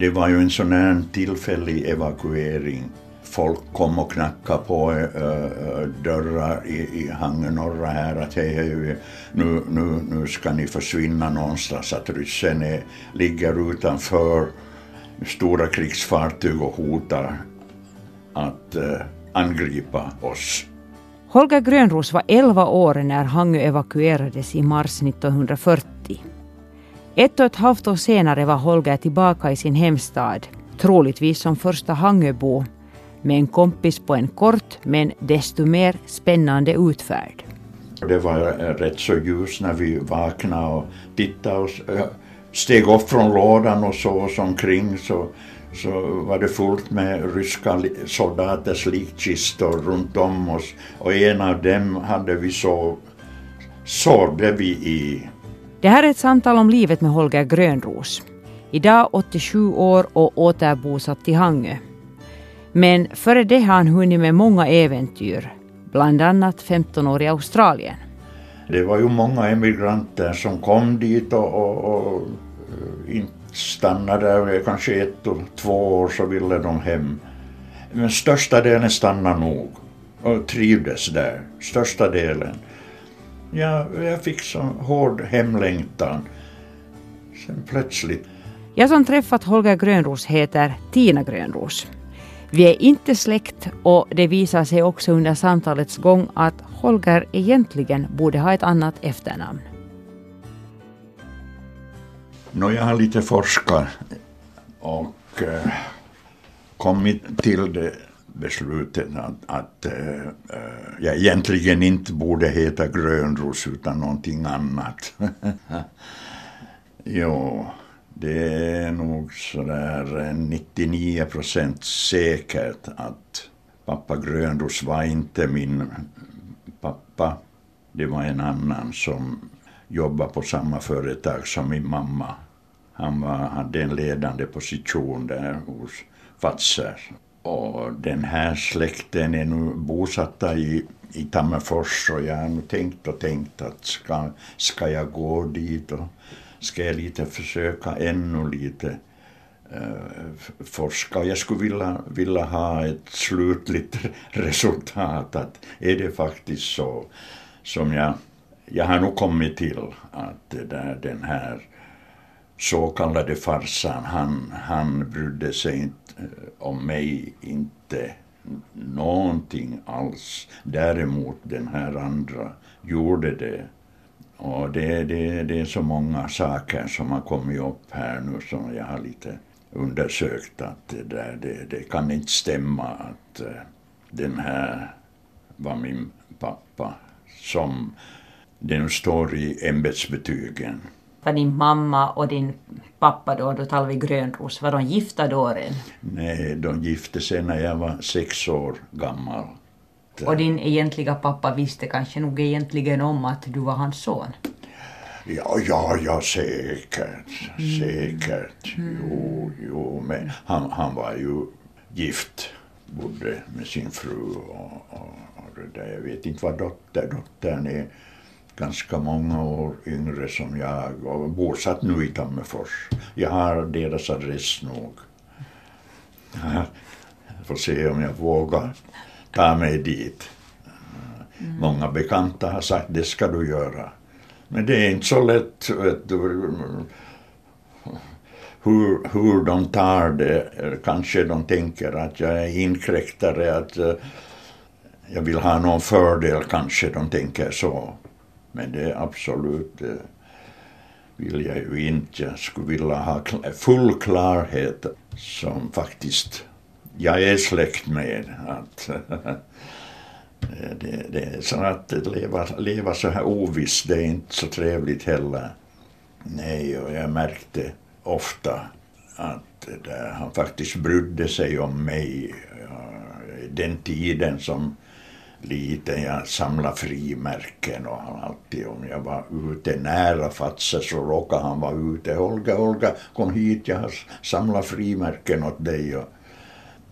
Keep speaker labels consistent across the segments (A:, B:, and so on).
A: det var ju en sån här tillfällig evakuering. Folk kom och knackade på äh, dörrar i, i Hangö norra här att hej, hej, nu, nu, nu ska ni försvinna någonstans, att ryssen är, ligger utanför stora krigsfartyg och hotar att äh, angripa oss.
B: Holger Grönros var 11 år när Hangö evakuerades i mars 1940. Ett och ett halvt år senare var Holger tillbaka i sin hemstad, troligtvis som första Hangöbo, med en kompis på en kort men desto mer spännande utfärd.
A: Det var eh, rätt så ljus när vi vaknade och tittade och eh, steg upp från lådan och såg oss omkring så, så var det fullt med ryska soldaters likkistor runt om oss och en av dem hade vi så sovde vi i.
B: Det här är ett samtal om livet med Holger Grönros. Idag 87 år och återbosatt i Hangö. Men före det har han hunnit med många äventyr, bland annat 15 år i Australien.
A: Det var ju många emigranter som kom dit och, och, och eh, inte stannade där, kanske ett och två år så ville de hem. Men största delen stannade nog och trivdes där, största delen. Ja, jag fick så hård hemlängtan. Sen plötsligt.
B: Jag som träffat Holger Grönros heter Tina Grönros. Vi är inte släkt och det visar sig också under samtalets gång att Holger egentligen borde ha ett annat efternamn.
A: Nå, jag har lite forskat och äh, kommit till det beslutet att, att eh, eh, äh, jag egentligen inte borde heta Grönros utan någonting annat. jo, det är nog sådär eh, 99 procent säkert att pappa Grönros var inte min pappa. Det var en annan som jobbade på samma företag som min mamma. Han var, hade en ledande position där hos Fazer. Och den här släkten är nu bosatta i, i Tammerfors och jag har nu tänkt och tänkt att ska, ska jag gå dit och ska jag lite försöka ännu lite uh, forska. Jag skulle vilja, vilja ha ett slutligt resultat att är det faktiskt så som jag, jag har nog kommit till att där, den här så kallade farsan, han, han brydde sig inte Eh, om mig, inte någonting alls. Däremot den här andra gjorde det och det, det, det är så många saker som har kommit upp här nu som jag har lite undersökt att det, där, det, det kan inte stämma att eh, den här var min pappa som det står i ämbetsbetygen.
B: Var din mamma och din pappa då, då talar vi Grönros, var de gifta då än?
A: Nej, de gifte sig när jag var sex år gammal.
B: Och din egentliga pappa visste kanske nog egentligen om att du var hans son?
A: Ja, ja, ja, säkert, mm. säkert. Mm. Jo, jo, men han, han var ju gift, bodde med sin fru och, och, och det där. Jag vet inte vad dotter, dottern är ganska många år yngre som jag och bosatt nu i Tammerfors. Jag har deras adress nog. Jag får se om jag vågar ta mig dit. Mm. Många bekanta har sagt det ska du göra. Men det är inte så lätt vet du, hur, hur de tar det. Kanske de tänker att jag är inkräktare, att eh, jag vill ha någon fördel, kanske de tänker så. Men det är absolut det vill jag ju inte. Jag skulle vilja ha full klarhet som faktiskt jag är släkt med. Att, eh, det, det är så att leva, leva så här ovisst, det är inte så trevligt heller. Nej, och jag märkte ofta att där, han faktiskt brydde sig om mig. Eh, den tiden som liten, jag samlade frimärken och han alltid om jag var ute nära Fatse så råkade han vara ute. Olga, Olga, kom hit, jag har samlat frimärken åt dig. Och,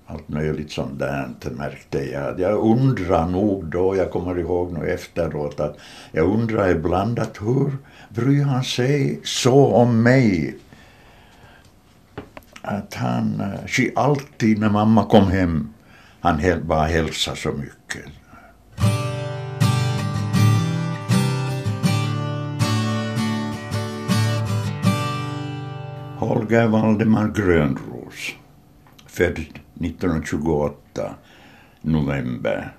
A: allt möjligt sånt där märkte jag. Jag undrar nog då, jag kommer ihåg nu efteråt, att jag undrar ibland att hur bryr han sig så om mig? att han eh, alltid när mamma kom hem, han bara hälsade så mycket. Holger Valdemar Grönros, född 1928 november,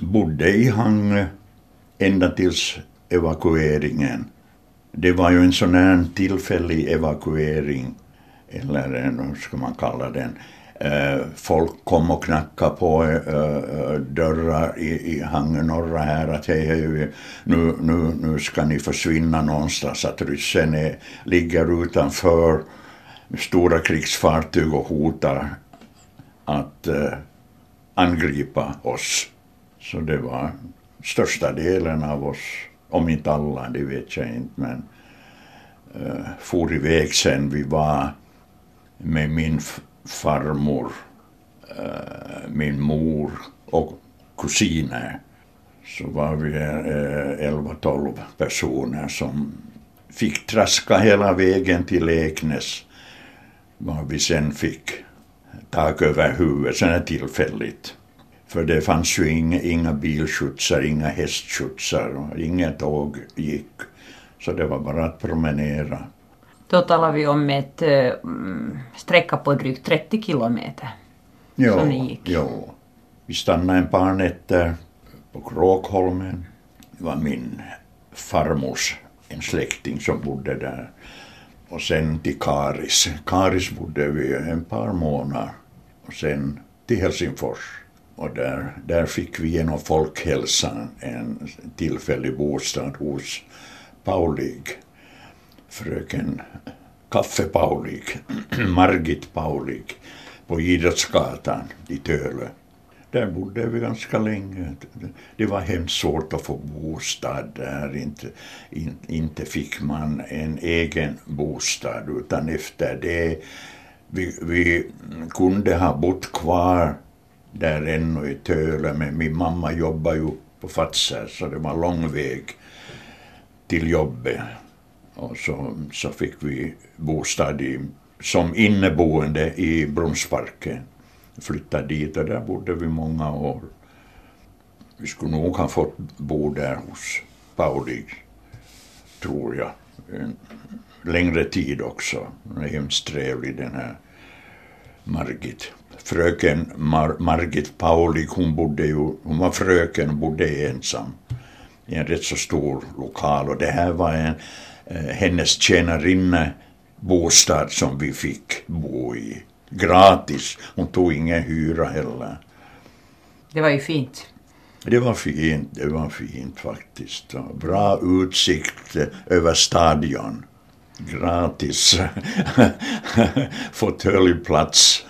A: bodde i Hangö ända tills evakueringen. Det var ju en sån här tillfällig evakuering, eller hur ska man kalla den. Eh, folk kom och knackade på eh, eh, dörrar i, i Hangö norra här att hej, hej, nu, nu, nu ska ni försvinna någonstans, att ryssen är, ligger utanför stora krigsfartyg och hotar att eh, angripa oss. Så det var största delen av oss, om inte alla, det vet jag inte, men eh, for iväg sen vi var med min farmor, eh, min mor och kusiner. Så var vi eh, 11-12 personer som fick traska hela vägen till Eknäs. Var vi sen fick tak över huvudet, sen är tillfälligt. För det fanns ju inga, inga bilskjutsar, inga hästskjutsar och inget tåg gick. Så det var bara att promenera.
B: Då talar vi om ett äh, sträcka på drygt 30 kilometer. Jo, som ni gick.
A: jo. Vi stannade en par nätter på Kråkholmen. Det var min farmors, en släkting som bodde där. Och sen till Karis. Karis bodde vi en par månader. Och sen till Helsingfors. Och där, där fick vi genom folkhälsan en tillfällig bostad hos Paulig, fröken Kaffe Paulig, Margit Paulig, på Idrottsgatan i Tölö. Där bodde vi ganska länge. Det var hemskt svårt att få bostad där. Inte, in, inte fick man en egen bostad utan efter det vi, vi kunde ha bott kvar där ännu i Töle, men min mamma jobbade ju på Fazer så det var lång väg till jobbet. Och så, så fick vi bostad i, som inneboende i Brunnsparken. Flyttade dit och där bodde vi många år. Vi skulle nog ha fått bo där hos Pauli, tror jag. En längre tid också. Hon är hemskt trevlig den här Margit fröken Mar Margit Pauli, hon bodde ju, hon var fröken och bodde ensam i en rätt så stor lokal och det här var en, eh, hennes tjänarinne bostad som vi fick bo i. Gratis, hon tog ingen hyra heller.
B: Det var ju fint.
A: Det var fint, det var fint faktiskt. Bra utsikt över stadion gratis fåtöljplats.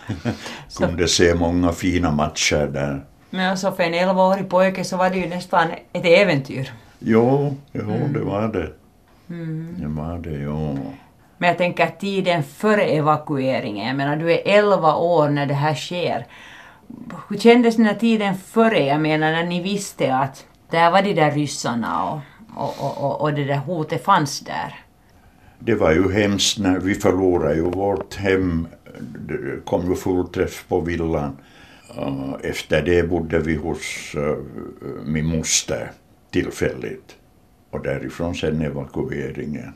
A: Kunde se många fina matcher där.
B: Men alltså för en 11-årig pojke så var det ju nästan ett äventyr.
A: Jo, jo mm. det var det. Mm. Det var det, jo.
B: Men jag tänker tiden före evakueringen, jag menar du är 11 år när det här sker. Hur kändes den här tiden före, jag menar när ni visste att där var de där ryssarna och, och, och, och det där hotet fanns där?
A: det var ju hemskt när vi förlorade ju vårt hem. Det kom ju fullträff på villan. Eh, efter det bodde vi hos eh, min moster tillfälligt. Och därifrån sen evakueringen.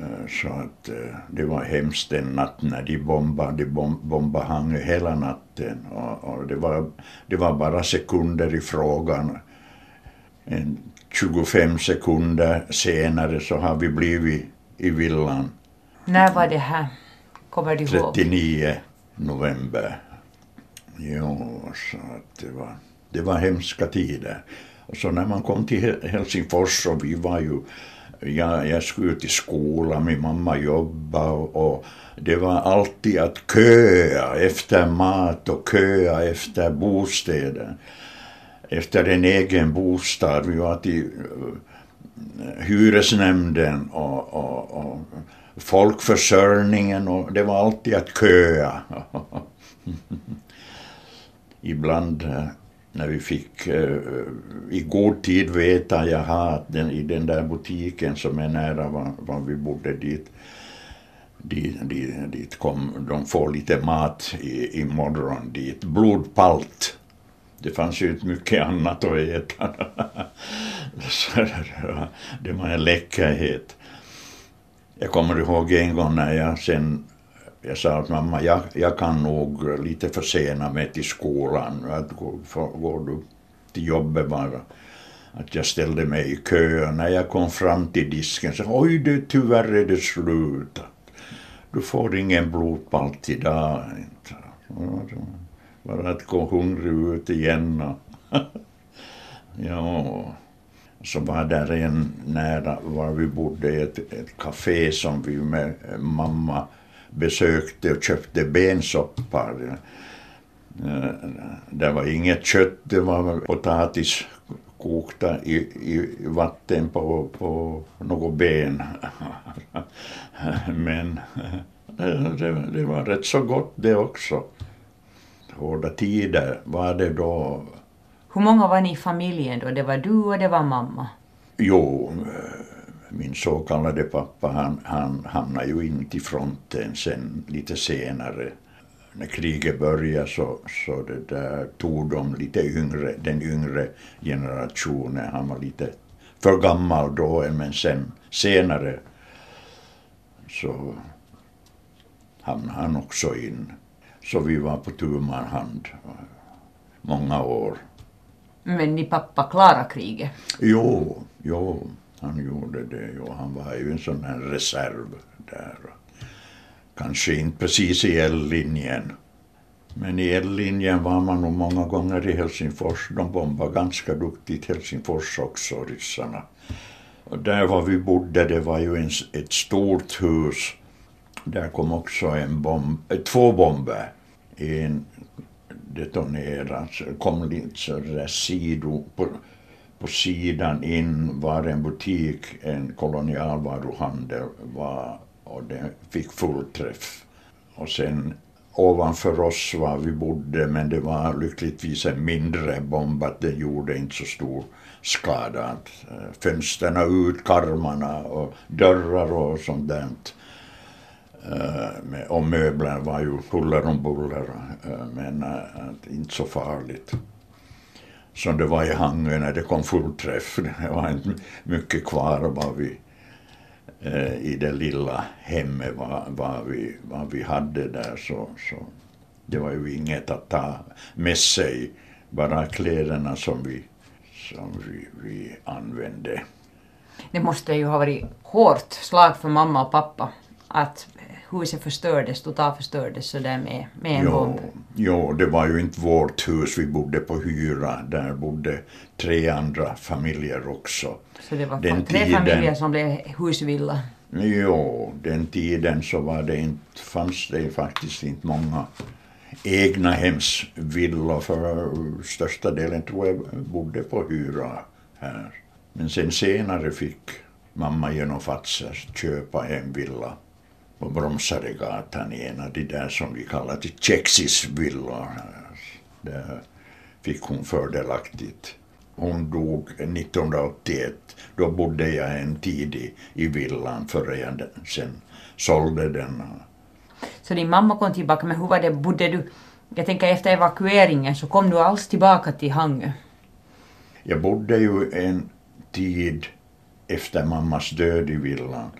A: Eh, så att eh, det var hemskt en natt när de bombade, de bombade Hangö hela natten. Och, och, det, var, det var bara sekunder i frågan. En 25 sekunder senare så har vi blivit i villan.
B: När var det här? Kommer du
A: ihåg? 39 november. Jo, så att det var, det var hemska tider. Och så när man kom till Helsingfors och vi var ju jag, jag skulle till skolan, min mamma jobbade och, och, det var alltid att köa efter mat och köa efter bostäder. Efter en egen bostad. Vi var till eh, hyresnämnden och, och, och folkförsörjningen och det var alltid att köa. Ibland eh, när vi fick eh, i god tid veta, jaha, att den, i den där butiken som är nära var, var vi bodde dit, dit, dit, dit kom, de får lite mat i, imorgon dit. Blodpalt. Det fanns ju inte mycket annat att äta. Så det var en läckerhet. Jag kommer ihåg en gång när jag sen jag sa att mamma, jag, jag kan nog lite försena mig till skolan. Att för, går du till jobbet bara? Att jag ställde mig i kö när jag kom fram till disken så oj, du, tyvärr är det slut. Du får ingen blodpalt idag. Bara att gå hungrig ut igen. ja. Så var där en nära var vi bodde, ett, ett café som vi med mamma besökte och köpte bensoppa. Eh, det var inget kött, det var potatis kokta i, i vatten på, på något ben. Men det, det, var rätt så gott det också. Hårda tider var det då.
B: Hur många var ni i familjen då? Det var du och det var mamma?
A: Jo, min så kallade pappa han, han hamnade ju in till fronten sen lite senare. När kriget började så, så det där tog de lite yngre, den yngre generationen. Han var lite för gammal då men sen senare så hamnade han också in. Så vi var på tu man hand många år.
B: Men ni pappa klarade kriget?
A: Jo, jo. Han gjorde det och han var ju en sån här reserv där. Kanske inte precis i L-linjen. Men i L-linjen var man nog många gånger i Helsingfors. De bombade ganska duktigt Helsingfors också, ryssarna. Och där var vi bodde, det var ju en, ett stort hus. Där kom också en bomb, eh, två bomber. En detonerade, kom lite sådär sido på, på sidan in var en butik, en kolonialvaruhandel var, och den fick fullträff. Och sen ovanför oss var vi bodde, men det var lyckligtvis en mindre bomb, att den gjorde inte så stor skada. Eh, fönstren ut, karmarna och dörrar och sånt där. Eh, och möbler var ju huller om buller, eh, men eh, inte så farligt som det var i Hangö när det kom fullträff. Det var inte mycket kvar vad vi eh, i det lilla hemmet vad, vad, vi, vad vi hade där så, så det var ju inget att ta med sig, bara kläderna som vi, som vi, vi använde.
B: Det måste ju ha varit hårt slag för mamma och pappa att huset förstördes, totalförstördes sådär med, med en jo, bomb.
A: Jo, det var ju inte vårt hus, vi bodde på hyra. Där bodde tre andra familjer också.
B: Så det var den tre tiden, familjer som blev husvilla?
A: Jo, den tiden så var det inte, fanns det faktiskt inte många egna hemsvillor för största delen tror jag bodde på hyra här. Men sen senare fick mamma genom Fazer köpa en villa på Bromsaregatan i en av de där som vi kallar till Tjexis villor. Där fick hon fördelaktigt. Hon dog 1981. Då bodde jag en tid i, i villan före jag sen sålde den.
B: Så din mamma kom tillbaka, men hur var det, bodde du, jag tänker efter evakueringen så kom du alls tillbaka till Hangö?
A: Jag bodde ju en tid efter mammas död i villan.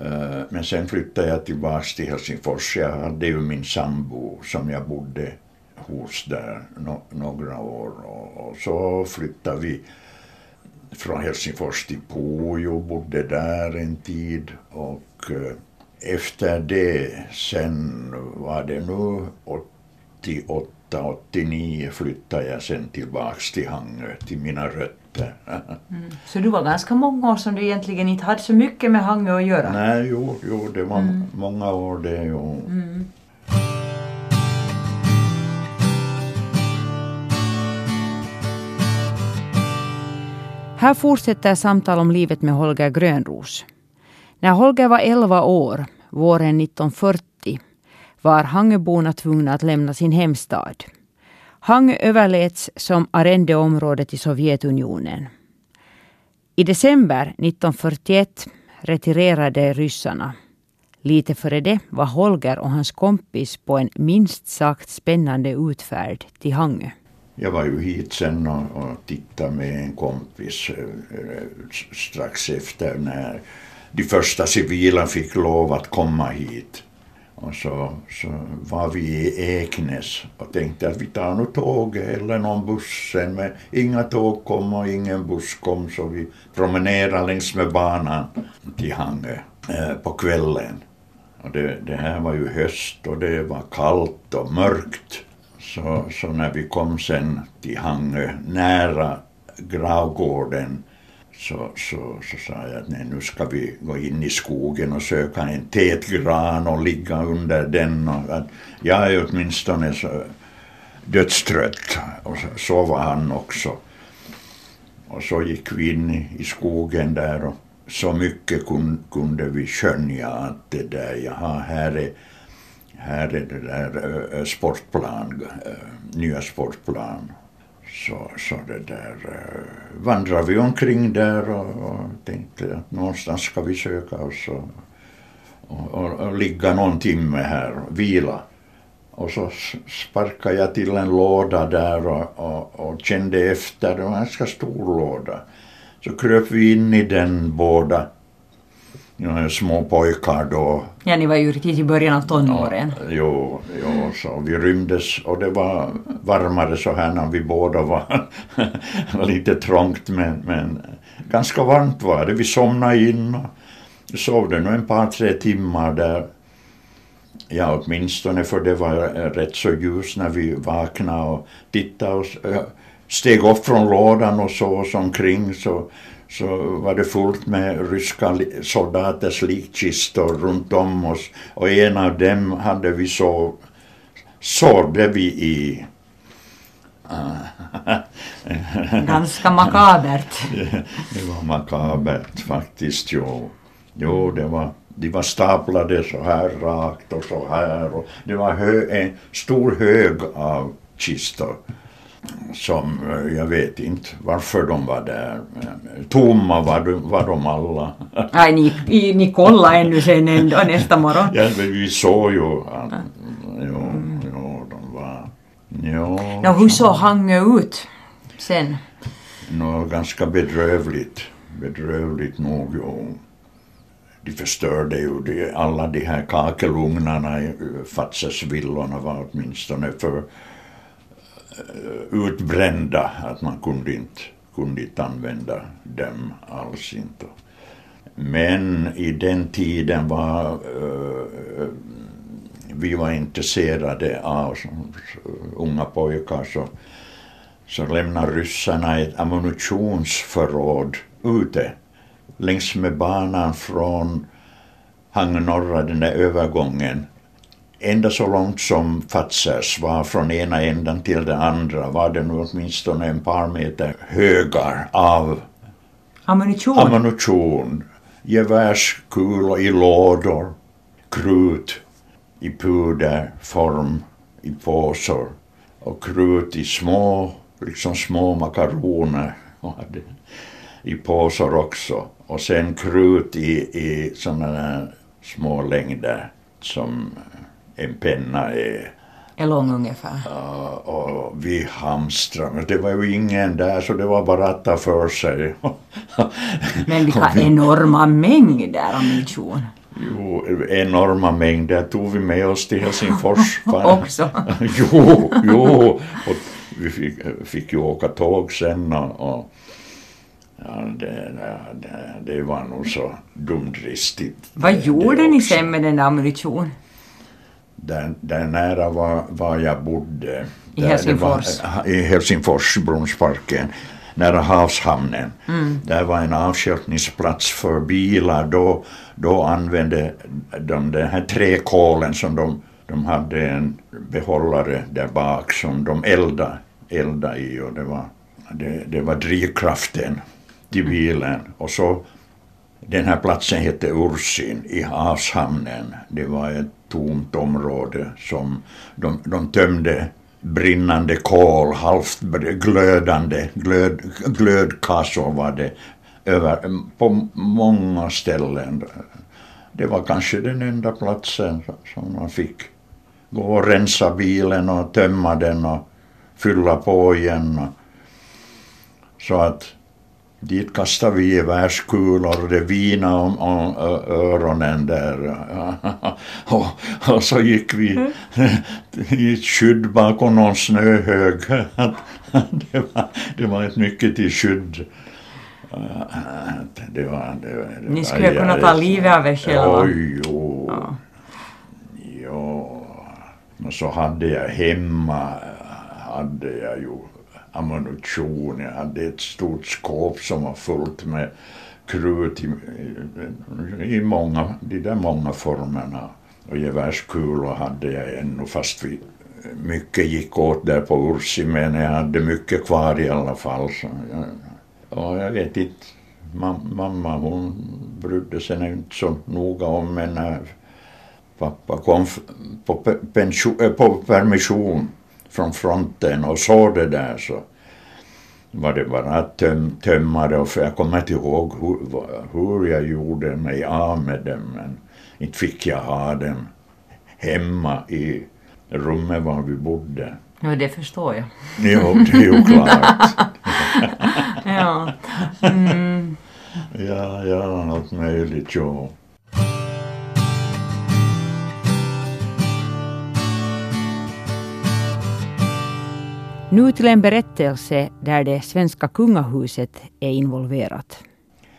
A: Eh, men sen flyttade jag tillbaka till Helsingfors. Jag hade ju min sambo som jag bodde hos där no några år och, så flyttade vi från Helsingfors till Pujo, bodde där en tid och eh, efter det sen var det nu 88, 89 flyttade jag sen tillbaks till Hangö, till mina rötter
B: Mm. Så du var ganska många år som du egentligen inte hade så mycket med Hangö att göra?
A: Nej, jo, jo det var mm. många år det. Jo. Mm.
B: Här fortsätter samtal om livet med Holger Grönros. När Holger var 11 år, våren 1940, var Hangöborna tvungna att lämna sin hemstad. Hangö överläts som arrendeområde till Sovjetunionen. I december 1941 retirerade ryssarna. Lite före det var Holger och hans kompis på en minst sagt spännande utfärd till Hangö.
A: Jag var ju hit sen och, och tittade med en kompis eh, eh, strax efter när de första civila fick lov att komma hit. Och så, så var vi i Eknäs och tänkte att vi tar nog tåget eller någon buss sen. Men inga tåg kom och ingen buss kom så vi promenerade längs med banan till Hangö eh, på kvällen. Och det, det här var ju höst och det var kallt och mörkt. Så, så när vi kom sen till Hangö, nära gravgården, så, så, så sa jag att nej, nu ska vi gå in i skogen och söka en tät gran och ligga under den. Och att jag är åtminstone så dödstrött. Och så, så var han också. Och så gick vi in i skogen där och så mycket kun, kunde vi skönja att det där, jaha, här är, här är det där äh, sportplan, äh, nya sportplan. Så, så det där eh, vandrade vi omkring där och, och tänkte att någonstans ska vi söka oss och, och, och, och ligga någon timme här och vila. Och så sparkade jag till en låda där och, och, och kände efter, det var en ganska stor låda. Så kröp vi in i den båda. Små pojkar då.
B: Ja, ni var ju riktigt i början av tonåren.
A: Ja, jo, jo, så vi rymdes och det var varmare så här när vi båda var lite trångt men, men ganska varmt var det. Vi somnade in och sovde nog en par, tre timmar där. Ja, åtminstone för det var rätt så ljus när vi vaknade och tittade och steg upp från lådan och såg oss omkring så, så var det fullt med ryska soldaters likkistor runt om oss och en av dem hade vi så sårde vi i.
B: Ganska makabert.
A: det, det var makabert faktiskt, jo. Jo, det var, de var staplade så här rakt och så här och det var hö, en stor hög av kistor som eh, jag vet inte varför de var där. Tomma var de, var de alla.
B: Nej, ni, ni kollade ännu sen ändå nästa morgon.
A: ja, men vi såg ju att jo, jo, de var... Jo,
B: no, hur såg Hangö ut sen?
A: No, ganska bedrövligt. Bedrövligt nog, jo. De förstörde ju de, alla de här kakelugnarna i Fatsesvillorna var åtminstone för Eh, utbrända, att man kunde inte, kunde inte använda dem alls inte. Men i den tiden var uh, vi var intresserade av som, unga pojkar så, så lämnade ryssarna ett ammunitionsförråd ute längs med banan från Hang norra, den där övergången ända så långt som Fatzers var från ena änden till den andra var det nog åtminstone en par meter högar av
B: ammunition.
A: ammunition. Gevärskulor i lådor, krut i puderform i påsar och krut i små, liksom små makaroner i påsar också. Och sen krut i, i sådana små längder som en penna är.
B: Är lång ungefär.
A: Uh, och vi hamstrade, det var ju ingen där så det var bara att ta för sig.
B: men vilka enorma mängder ammunition.
A: Jo, enorma mängder tog vi med oss till Helsingfors.
B: Också?
A: jo, jo. Och vi fick, fick ju åka tåg sen och, och ja, det, det, det var nog så dumdristigt.
B: Vad gjorde ni sen med den där ammunitionen?
A: Där, där nära var, var jag bodde.
B: I Helsingfors?
A: Var, I Helsingfors, Brunnsparken, nära havshamnen. Mm. Där var en avstjälpningsplats för bilar. Då, då använde de den här träkolen som de, de hade en behållare där bak som de eldade, eldade i och det var, det, det var drivkraften till bilen. Och så den här platsen hette Ursin i havshamnen. Det var ett tomt område som de, de tömde brinnande kol, halvt glödande, glöd, glödkassor var det över, på många ställen det var kanske den enda platsen som man fick gå och rensa bilen och tömma den och fylla på igen. Så att dit kastade vi gevärskulor och det vina om, om öronen där. och, och så gick vi mm. i ett skydd bakom någon snöhög. det, var, det var ett mycket till skydd.
B: Det var, det, det Ni skulle kunna ta livet av er själva.
A: Oj, jo. Ja. jo. Och så hade jag hemma, hade jag ju ammunition. Jag hade ett stort skåp som var fullt med krut i, i många, de där många formerna. Och gevärskulor hade jag ännu fast vi, mycket gick åt där på Ursi men jag hade mycket kvar i alla fall. Så jag, och jag vet inte, mamma hon brydde sig inte så noga om mig när pappa kom på, pension, eh, på permission från fronten och såg det där så var det bara att töm, tömma det och för jag kommer inte ihåg hur, hur jag gjorde mig av med dem men inte fick jag ha dem hemma i rummet var vi bodde.
B: Ja, det förstår jag.
A: Jo, det är ju klart.
B: ja. Mm.
A: ja, ja, allt möjligt, ja.
B: Nu till en berättelse där det svenska kungahuset är involverat.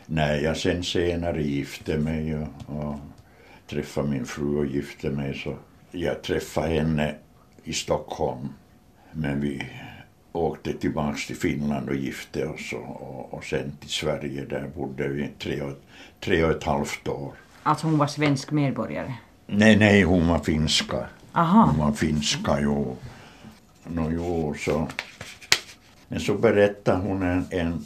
A: När jag sen senare gifte mig och, och träffade min fru och gifte mig så jag träffade henne i Stockholm. Men vi åkte tillbaks till Finland och gifte oss och, och, och sen till Sverige. Där bodde vi tre och, tre och ett halvt år.
B: Alltså hon var svensk medborgare?
A: Nej, nej, hon var finska.
B: Aha.
A: Hon var finska, jo. No, jo, så. Men så berättade hon en, en,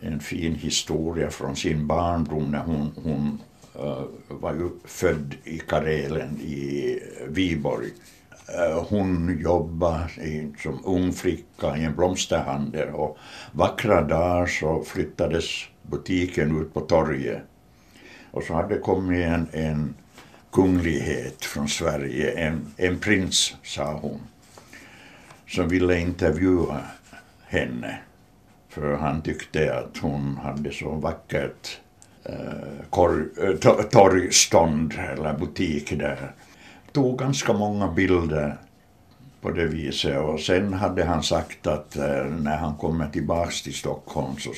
A: en fin historia från sin barndom när hon, hon uh, var ju född i Karelen i äh, Viborg. Uh, hon jobbade i, som ung flicka i en blomsterhandel och vackra dagar så flyttades butiken ut på torget. Och så hade det kommit en, en kunglighet från Sverige, en, en prins, sa hon som ville intervjua henne. För han tyckte att hon hade så vackert eh, eh torgstånd eller butik där. Tog ganska många bilder på det viset och sen hade han sagt att eh, när han kommer tillbaks till Stockholm så,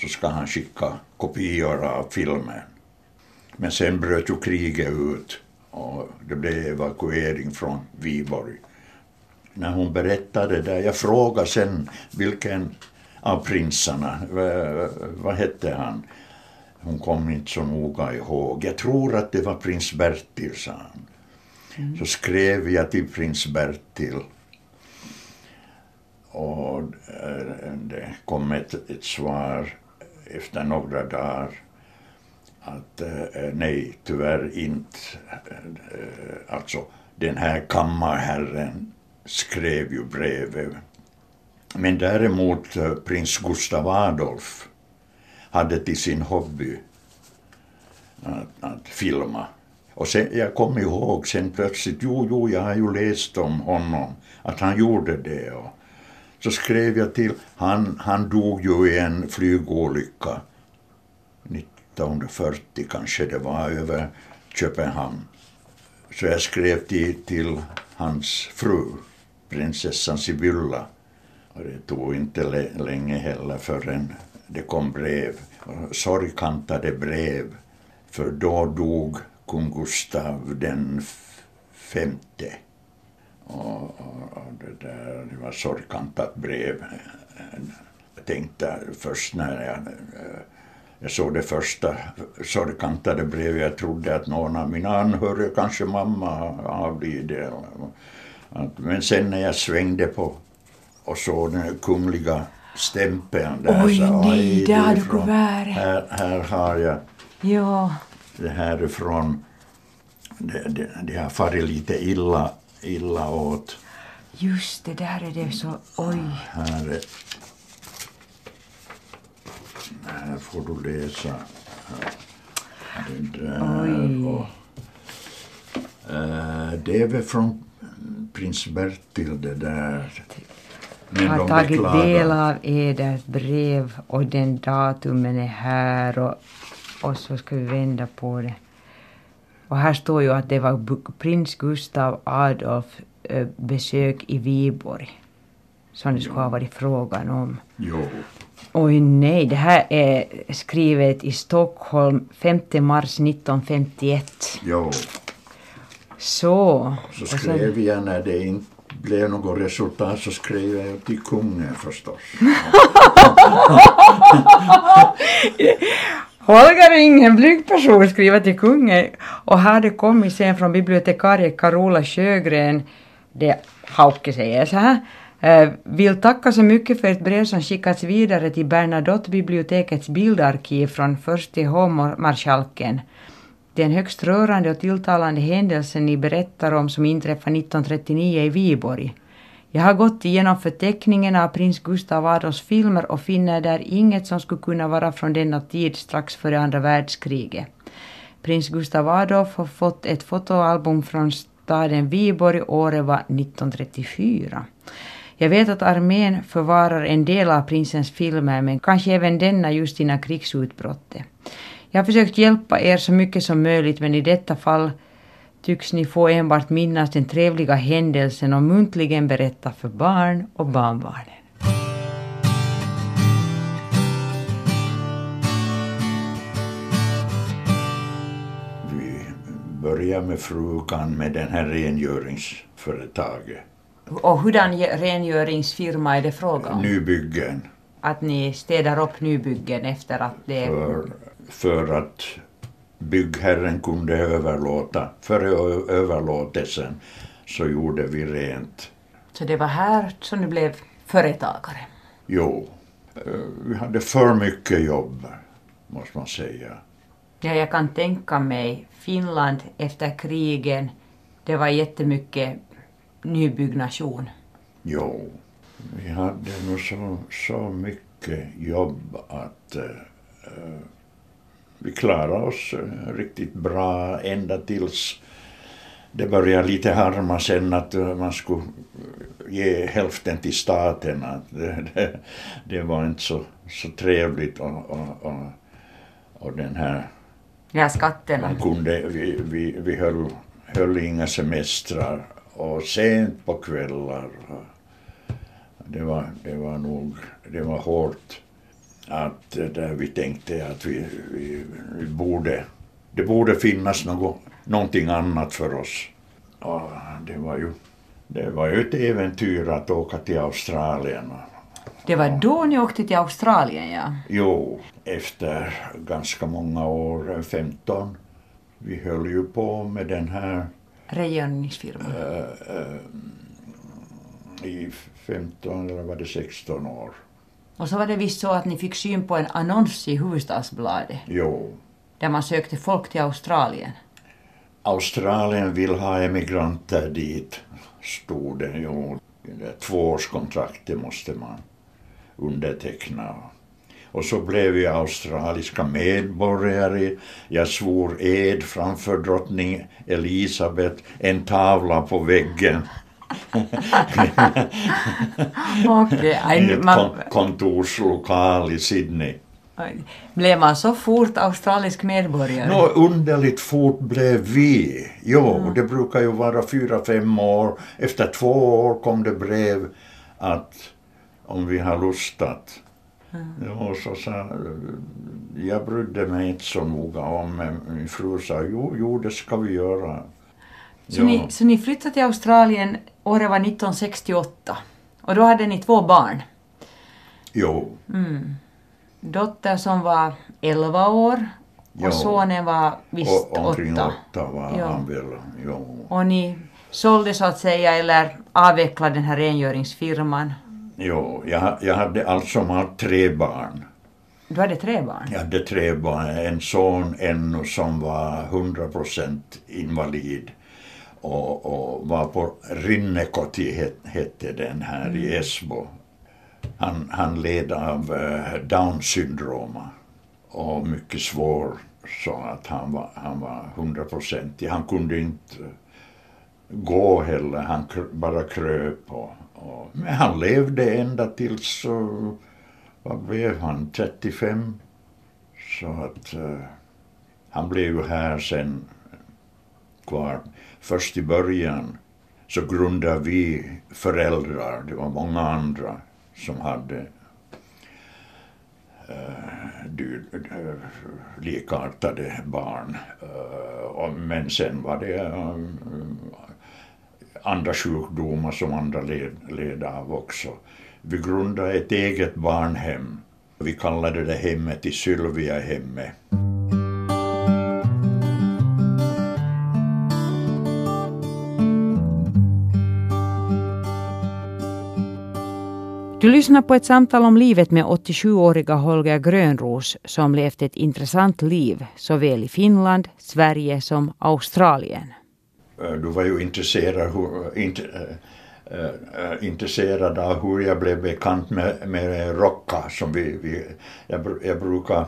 A: så ska han skicka kopior av filmen. Men sen bröt ju kriget ut och det blev evakuering från Viborg när hon berättade det. Jag frågade sen vilken av prinsarna, vad hette han? Hon kom inte så noga ihåg. Jag tror att det var prins Bertil, sa han. Mm. Så skrev jag till prins Bertil och eh, det kom ett, ett svar efter några dagar att eh, eh, nej, tyvärr inte. Alltså, den här kammarherren skrev ju brevet. Men däremot eh, prins Gustav Adolf hade till sin hobby att, att filma. Och sen, jag kommer ihåg sen plötsligt, jo, jo, jag har ju läst om honom, att han gjorde det. Och så skrev jag till, han, han dog ju i en flygolycka 1940 kanske det var, över Köpenhamn. Så jag skrev till, till hans fru prinsessan Sibylla. Och det tog inte länge heller förrän det kom brev, sorgkantade brev. För då dog kung Gustav den femte. Och, och, och det, där, det var sorgkantat brev. Jag tänkte först när jag, jag såg det första sorgkantade brevet, jag trodde att någon av mina anhöriga, kanske mamma, avlidit. Men sen när jag svängde på och såg den kungliga stämpeln där
B: Oj, så, nej, där har du kuvertet.
A: Här, här har jag
B: ja.
A: det härifrån. Det, det, det har farit lite illa, illa åt.
B: Just det, där är det så, oj.
A: Här, är, här får du läsa. Det där
B: oj. Och,
A: det är väl från prins Bertil det där.
B: Jag har tagit del av edert brev och den datumen är här och, och så ska vi vända på det. Och här står ju att det var prins Gustav Adolf äh, besök i Viborg som det skulle ha varit frågan om.
A: Jo.
B: Oj nej, det här är skrivet i Stockholm 5 mars 1951.
A: Jo.
B: Så.
A: Så skrev jag när det inte blev något resultat så skrev jag till kungen förstås.
B: Holger är ingen blyg person, skriver till kungen. Och här det kommit sen från bibliotekarie Carola Sjögren, det Hauke säger så här. Eh, vill tacka så mycket för ett brev som skickats vidare till Bernadotte-bibliotekets bildarkiv från förste hovmarskalken. Det är en högst rörande och tilltalande händelse ni berättar om som inträffade 1939 i Viborg. Jag har gått igenom förteckningen av prins Gustav Adolfs filmer och finner där inget som skulle kunna vara från denna tid strax före andra världskriget. Prins Gustav Adolf har fått ett fotoalbum från staden Viborg, året var 1934. Jag vet att armén förvarar en del av prinsens filmer men kanske även denna just innan krigsutbrottet. Jag har försökt hjälpa er så mycket som möjligt men i detta fall tycks ni få enbart minnas den trevliga händelsen och muntligen berätta för barn och barnbarnen.
A: Vi börjar med frugan med den här rengöringsföretaget.
B: Och hurdan rengöringsfirma är det fråga om?
A: Nybyggen.
B: Att ni städar upp nybyggen efter att det...
A: För, för att byggherren kunde överlåta, före överlåtelsen så gjorde vi rent.
B: Så det var här som du blev företagare?
A: Jo. Eh, vi hade för mycket jobb, måste man säga.
B: Ja, jag kan tänka mig Finland efter krigen, det var jättemycket nybyggnation?
A: Jo, vi hade nog så, så mycket jobb att uh, vi klarade oss riktigt bra ända tills det började lite harma sen att man skulle ge hälften till staten. Det, det, det var inte så, så trevligt och, och, och, och den här...
B: Ja, skatterna.
A: Man kunde, vi, vi, vi höll, höll inga semestrar och sent på kvällar. Det var, det var nog det var hårt att där vi tänkte att vi, vi, vi borde, det borde finnas något, någonting annat för oss. Och det var ju det var ju ett äventyr att åka till Australien.
B: Det var då ni åkte till Australien, ja?
A: Jo, efter ganska många år, 15. Vi höll ju på med den här
B: Rengöringsfirma?
A: Uh, uh, I 15 eller var det 16 år.
B: Och så var det visst så att ni fick syn på en annons i Hufvudstadsbladet?
A: Jo.
B: Där man sökte folk till Australien?
A: Australien vill ha emigranter dit, stod det. Jo, tvåårskontrakt måste man underteckna. Och så blev jag australiska medborgare. Jag svor ed framför drottning Elisabet, en tavla på väggen.
B: Okay.
A: I ett man... kontorslokal i Sydney.
B: Blev man så fort australisk medborgare?
A: Nå, underligt fort blev vi. Jo, mm. det brukar ju vara fyra, fem år. Efter två år kom det brev att om vi har lust att Mm. Och så sa jag brydde mig inte så noga om, men min fru sa jo, jo det ska vi göra.
B: Så, ni, så ni flyttade till Australien, året var 1968 och då hade ni två barn?
A: Jo.
B: Mm. Dotter som var 11 år och jo. sonen var visst
A: och, omkring åtta. åtta var jo. han väl. Jo.
B: Och ni sålde så att säga eller avvecklade den här rengöringsfirman
A: Jo, jag, jag hade allt som allt tre barn.
B: Du hade tre barn?
A: Jag hade tre barn. En son ännu som var 100 procent invalid och, och, var på Rinnekoti hette den här mm. i Esbo. Han, han led av uh, Down syndrom och mycket svår så att han var, han var 100 procent. Han kunde inte gå heller, han bara kröp. Och, och, men han levde ända tills, så, vad blev han, 35? Så att uh, han blev ju här sen kvar. Först i början så grundade vi föräldrar, det var många andra som hade uh, likartade barn. Uh, men sen var det andra sjukdomar som andra led, led av också. Vi grundade ett eget barnhem. Vi kallade det hemmet i Sylviahemmet.
B: Du lyssnar på ett samtal om livet med 87-åriga Holger Grönros som levt ett intressant liv såväl i Finland, Sverige som Australien.
A: Eh, du var ju intresserad, eh, int, äh, eh, äh, intresserad av hur jag blev bekant med, med Rocka som vi, vi jag, jag, brukar,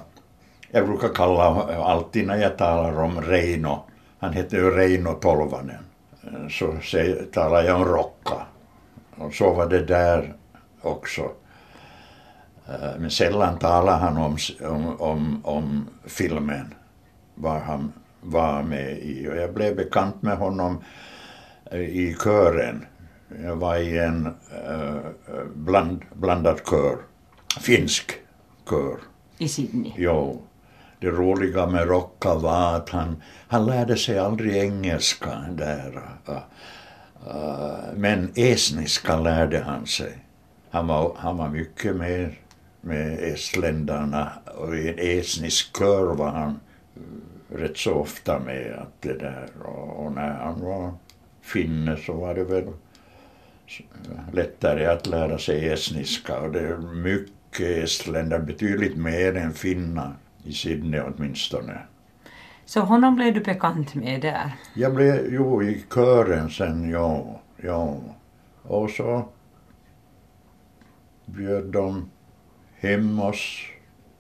A: jag brukar kalla alltid när jag talar om Reino, han heter ju Reino Tolvanen, så säger, talar jag om Rocka. Och så var det där också. Men sällan talar han om, om, om, om filmen, var han var med i. Och jag blev bekant med honom eh, i kören. Jag var i en uh, bland, blandad kör, finsk kör.
B: I Sydney?
A: Jo. Det roliga med Rocka var att han, han lärde sig aldrig engelska där. Men estniska lärde han sig. Han var, han var mycket mer med estländarna och i en estnisk kör var han rätt så ofta med att det där och, och när han var finne så var det väl lättare att lära sig estniska och det är mycket estländare, betydligt mer än finnar i Sydney åtminstone.
B: Så honom blev du bekant med där?
A: Jag blev, jo, i kören sen, ja, ja. Och så bjöd de hem oss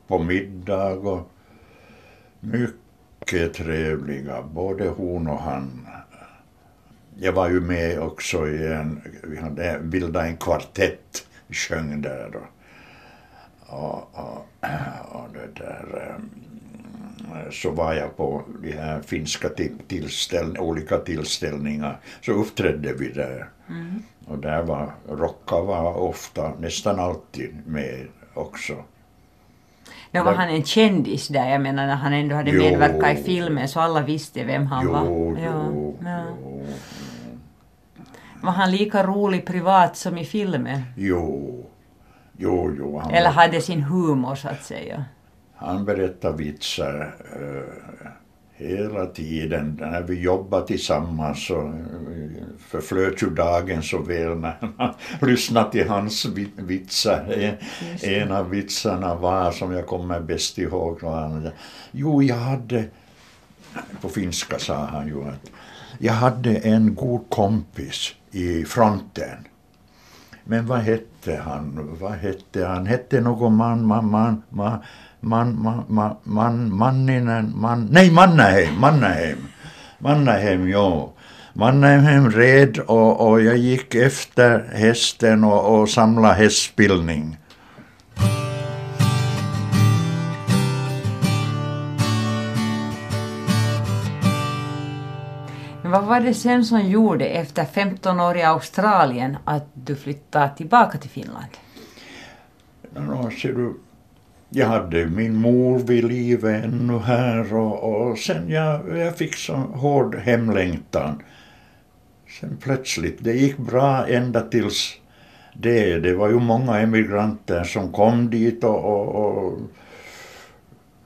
A: på middag och mycket trevliga, både hon och han. Jag var ju med också i en, vi hade bildat en kvartett, vi sjöng där och, och, och, och det där eh, så var jag på de här finska tillställ, olika tillställningar, så uppträdde vi där. Mm. Och där var, Rocka var ofta, nästan alltid med också.
B: Nu var han en kändis där, jag menar när han ändå hade jo. medverkat i filmen så alla visste vem han
A: jo,
B: var.
A: Jo, ja. jo.
B: Var han lika rolig privat som i filmen?
A: Jo, jo, jo.
B: Han Eller hade sin humor så att säga?
A: Han berättade vitsar. Uh, hela tiden. När vi jobbade tillsammans så förflöt ju dagen så väl när man lyssnade till hans vitsar. En av vitsarna var, som jag kommer bäst ihåg, var han, jo jag hade, på finska sa han ju att jag hade en god kompis i fronten. Men vad hette han? Vad hette han? Hette någon man, man, man, man man, man, man, man, Manninen, man, nej Mannerheim, Mannerheim, Mannerheim, ja. Mannerheim red och, och jag gick efter hästen och, och samlade hästspillning.
B: vad var det sen som gjorde efter 15 år i Australien att du flyttade tillbaka till Finland?
A: No, ser du, jag hade min mor vid livet ännu här och, och sen jag, jag fick så hård hemlängtan. Sen plötsligt, det gick bra ända tills det. Det var ju många emigranter som kom dit och, och, och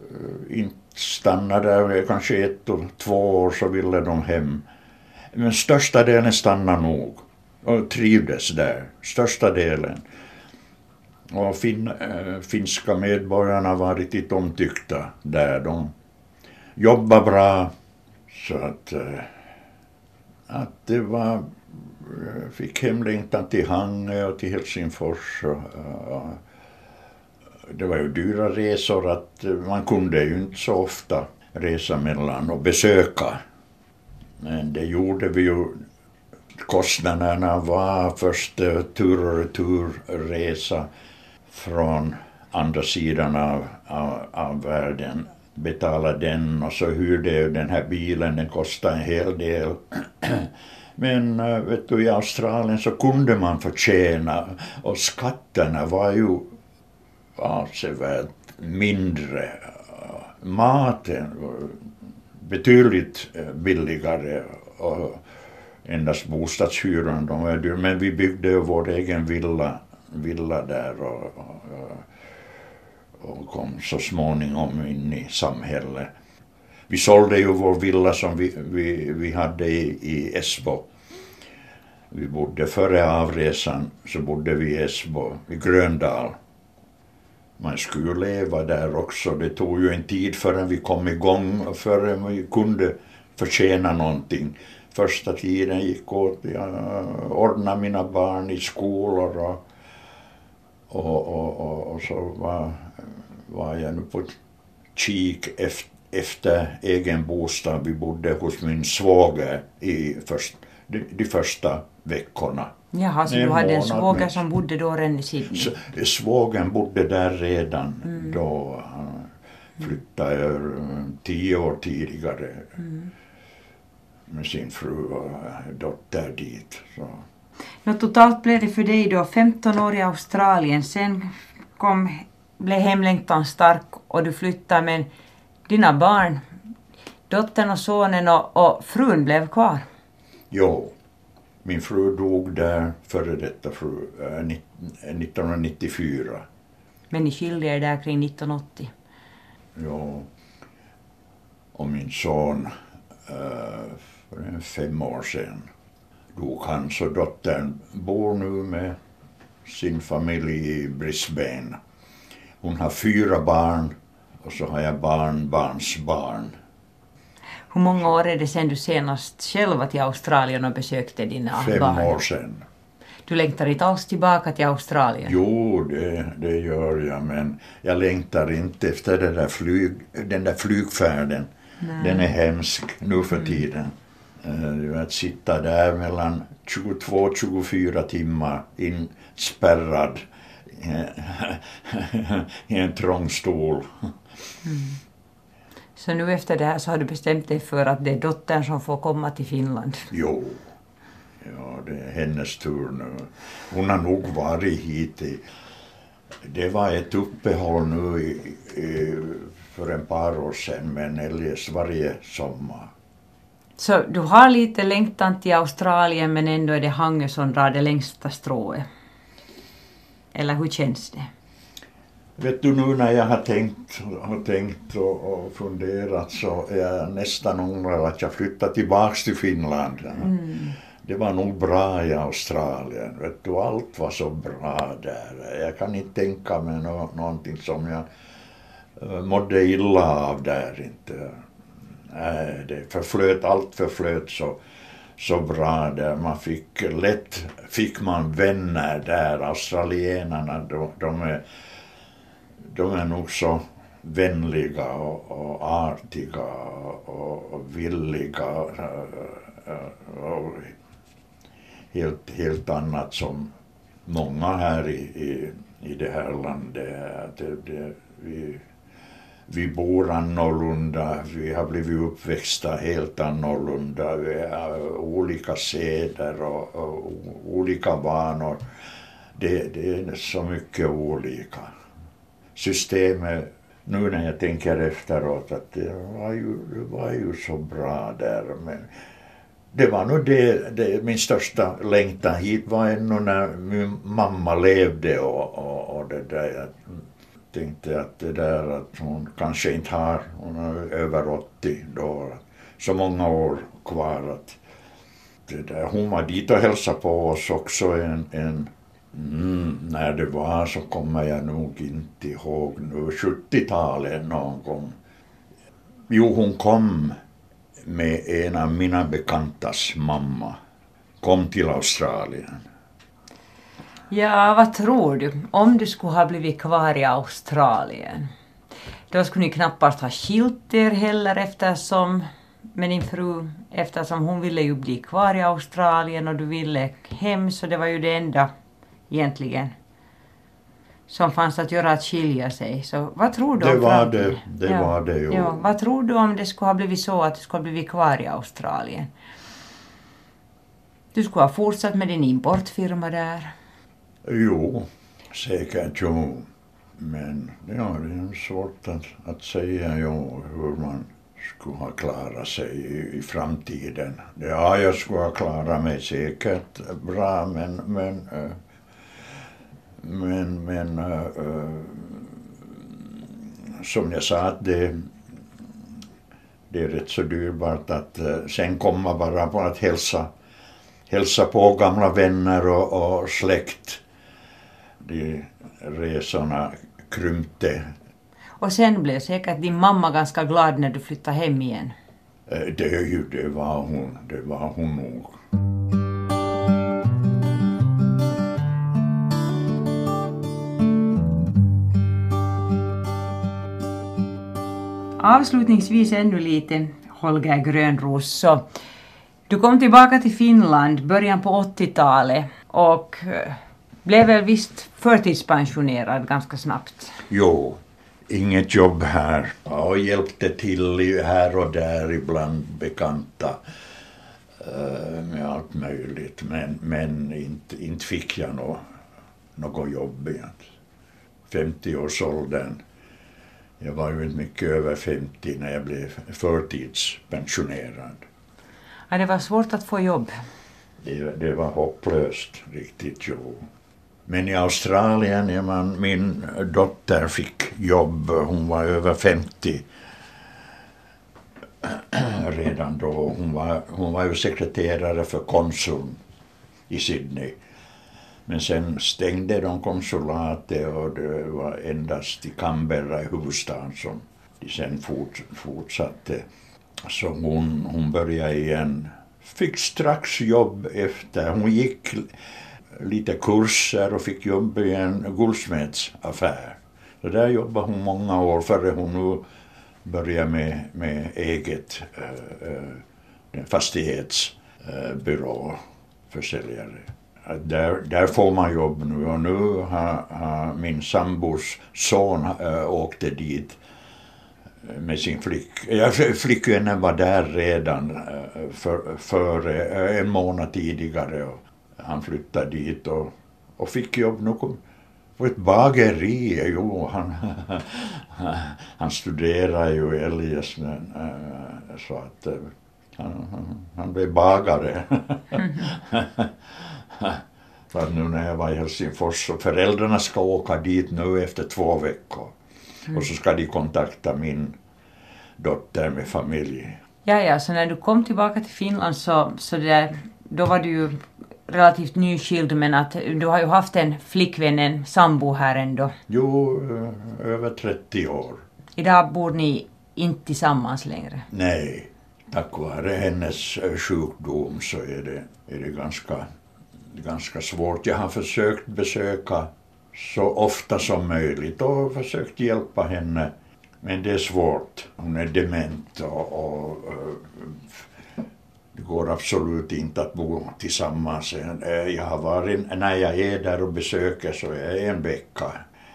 A: eh, inte stannade där, kanske ett och två år så ville de hem. Men största delen stannade nog och trivdes där, största delen. Och fin, äh, finska medborgarna var riktigt omtyckta där. De jobbade bra. Så att, äh, att det var, eh, fick hemlängtan till Hangö och till Helsingfors. Och, det var ju dyra resor att man kunde ju inte så ofta resa mellan och besöka. Men det gjorde vi ju kostnaderna var först tur och returresa från andra sidan av, av, av världen. Betala den och så hyrde den här bilen, den kostade en hel del. Men eh, vet du, i Australien så kunde man förtjäna och skatterna var ju avsevärt mindre. Maten var betydligt eh, billigare och endast bostadshyran de var dyr. Men vi byggde vår egen villa, villa där och, och, och kom så småningom in i samhället. Vi sålde ju vår villa som vi, vi, vi hade i, i Esbo. Vi bodde före avresan så bodde vi i Esbo, i Gröndal. Man skulle ju leva där också. Det tog ju en tid förrän vi kom igång och förrän vi kunde förtjäna någonting. Första tiden gick åt, att ordna mina barn i skolor och, och, och, och, och så var, var jag nu på kik efter efter egen bostad. Vi bodde hos min svåger i först, de, de första veckorna.
B: Jaha, så du hade en svåger som bodde då redan i Sydney?
A: Svågern bodde där redan mm. då. Han flyttade tio år tidigare mm. med sin fru och dotter dit. Så.
B: Nå, totalt blev det för dig då 15 år i Australien, sen kom, blev hemlängtan stark och du flyttade men dina barn, dottern och sonen och, och frun blev kvar?
A: Jo. Min fru dog där, före detta fru, äh, 1994.
B: Men ni skilde er där kring 1980?
A: Jo. Och min son, äh, för fem år sedan, dog han. Så dottern bor nu med sin familj i Brisbane. Hon har fyra barn och så har jag barn, barns barn.
B: Hur många år är det sedan du senast själv var till Australien och besökte dina
A: Fem
B: barn?
A: Fem år sedan.
B: Du längtar inte alls tillbaka till Australien?
A: Jo, det, det gör jag, men jag längtar inte efter den där, flyg, den där flygfärden. Nej. Den är hemsk nu för tiden. Mm. Att sitta där mellan 22-24 timmar inspärrad i en trång stol. Mm.
B: Så nu efter det här så har du bestämt dig för att det är dottern som får komma till Finland?
A: Jo. Ja, det är hennes tur nu. Hon har nog varit hit i... Det var ett uppehåll nu i, i, för en par år sedan, men eljest varje sommar.
B: Så du har lite längtan till Australien men ändå är det Hangö som drar det längsta strået? Eller hur känns det?
A: Vet du nu när jag har tänkt, har tänkt och, och funderat så är jag nästan undrar att jag flyttar tillbaks till Finland. Mm. Det var nog bra i Australien. Vet du, allt var så bra där. Jag kan inte tänka mig no någonting som jag uh, mådde illa av där. Inte. Nej, det förflöt, allt förflöt så, så bra där. Man fick lätt, fick man vänner där, australienarna, de, de är de är nog så vänliga och, och artiga och, och villiga och, och helt, helt annat som många här i, i, i det här landet. Det, det, vi, vi bor annorlunda, vi har blivit uppväxta helt annorlunda, vi har olika seder och, och olika vanor. Det, det är så mycket olika systemet nu när jag tänker efteråt att det var ju, det var ju så bra där. Men det var nog det, det, min största längtan hit var ännu när min mamma levde och, och, och det där. Jag tänkte att det där att hon kanske inte har, hon är över 80 då, så många år kvar att det där, hon var dit och hälsade på oss också en, en Mm, när det var så kommer jag nog inte ihåg nu. 70-talet någon gång. Jo, hon kom med en av mina bekantas mamma. Kom till Australien.
B: Ja, vad tror du? Om du skulle ha blivit kvar i Australien, då skulle ni knappast ha skilt er heller eftersom med din fru eftersom hon ville ju bli kvar i Australien och du ville hem så det var ju det enda egentligen som fanns att göra att skilja sig. Så vad tror du
A: Det
B: om
A: var
B: framtiden?
A: det, det var det ju.
B: Ja, vad tror du om det skulle ha blivit så att du skulle ha blivit kvar i Australien? Du skulle ha fortsatt med din importfirma där.
A: Jo, säkert jo. Men ja, det är svårt att, att säga jo, hur man skulle ha klarat sig i, i framtiden. Ja, jag skulle ha klarat mig säkert bra, men, men, eh, men, men äh, som jag sa, att det, det är rätt så dyrbart att sen komma bara på att hälsa, hälsa på gamla vänner och, och släkt. De resorna krympte.
B: Och sen blev säkert din mamma ganska glad när du flyttade hem igen.
A: Eh, Det, ju, det var hon, det var hon nog.
B: Avslutningsvis ännu lite Holger Grönros. Så du kom tillbaka till Finland början på 80-talet och eh, blev väl visst förtidspensionerad ganska snabbt.
A: Jo, inget jobb här. Och hjälpte till här och där ibland bekanta eh, med allt möjligt. Men, men inte, inte fick jag nå, något jobb igen. 50-årsåldern. Jag var ju inte mycket över 50 när jag blev förtidspensionerad.
B: Ja, det var svårt att få jobb.
A: Det, det var hopplöst, riktigt jo. Men i Australien, ja, man, min dotter fick jobb, hon var över 50 redan då. Hon var, hon var ju sekreterare för konsuln i Sydney. Men sen stängde de konsulatet och det var endast i Canberra, i huvudstaden, som de sen fort, fortsatte. Så hon, hon började igen. Fick strax jobb efter. Hon gick lite kurser och fick jobb i en guldsmedsaffär. Så där jobbade hon många år före hon nu började med, med eget eh, eh fastighetsbyrå, försäljare. Där, där får man jobb nu och nu har, har min sambos son äh, åkte dit eh, med sin flick. Ja, flickvännen var där redan för, för en månad tidigare och han flyttade dit och, och fick jobb. Nu kom, på ett bageri, jo, han, han studerar ju men, äh, så att äh, han, han, blev bagare. För att nu när jag var i Helsingfors så föräldrarna ska åka dit nu efter två veckor. Och så ska de kontakta min dotter med familj.
B: Ja, ja, så när du kom tillbaka till Finland så, så det då var du ju relativt nyskild men att du har ju haft en flickvän, en sambo här ändå.
A: Jo, eh, över 30 år.
B: Idag bor ni inte tillsammans längre.
A: Nej, tack vare hennes eh, sjukdom så är det, är det ganska, ganska svårt. Jag har försökt besöka så ofta som möjligt och försökt hjälpa henne. Men det är svårt. Hon är dement och, och eh, det går absolut inte att bo tillsammans. Eh, jag har varit, när jag är där och besöker så är jag en vecka.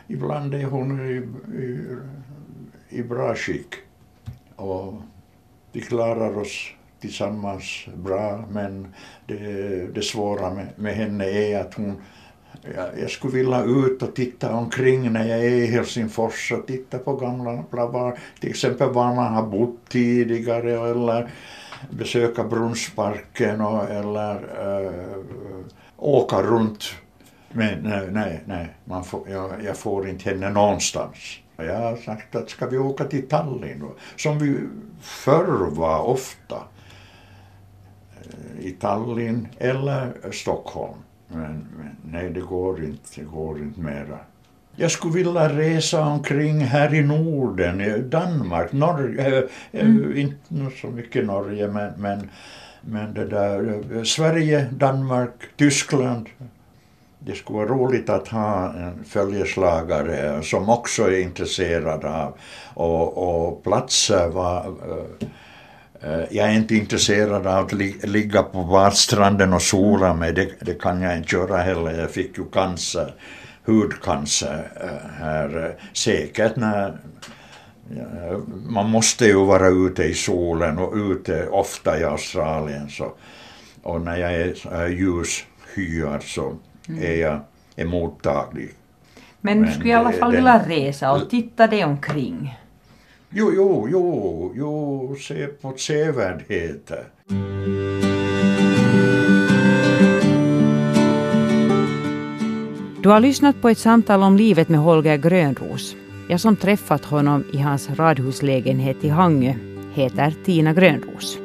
A: Ibland är hon i, i, i bra skick. Och vi klarar oss tillsammans bra men det, det svåra med, med henne är att hon jag, jag skulle vilja ut och titta omkring när jag är i Helsingfors och titta på gamla var, till exempel var man har bott tidigare eller besöka Brunnsparken och, eller äh, åka runt. Men nej, nej, nej man får, jag, jag får inte henne någonstans. Jag har sagt att ska vi åka till Tallinn, då? som vi förr var ofta. Eh, I Tallinn eller Stockholm. Men, men nej, det går inte, det går inte mera. Jag skulle vilja resa omkring här i Norden, Danmark, Norge, äh, äh, inte nå så mycket Norge, men, men, men det där, äh, Sverige, Danmark, Tyskland. Det skulle vara roligt att ha en följeslagare som också är intresserad av och, och platser var, Eh, jag är inte intresserad av att ligga på badstranden och sola mig, det, det kan jag inte göra heller. Jag fick ju cancer, hudcancer eh, här eh, säkert när man måste ju vara ute i solen och ute ofta i Australien så, och när jag är ljushyad så mm. är jag är mottaglig.
B: Men du skulle i alla fall vilja resa och titta dig omkring?
A: Jo, jo, jo, jo, se på sevärdheter.
B: Du har lyssnat på ett samtal om livet med Holger Grönros. Jag som träffat honom i hans radhuslägenhet i Hangö heter Tina Grönros.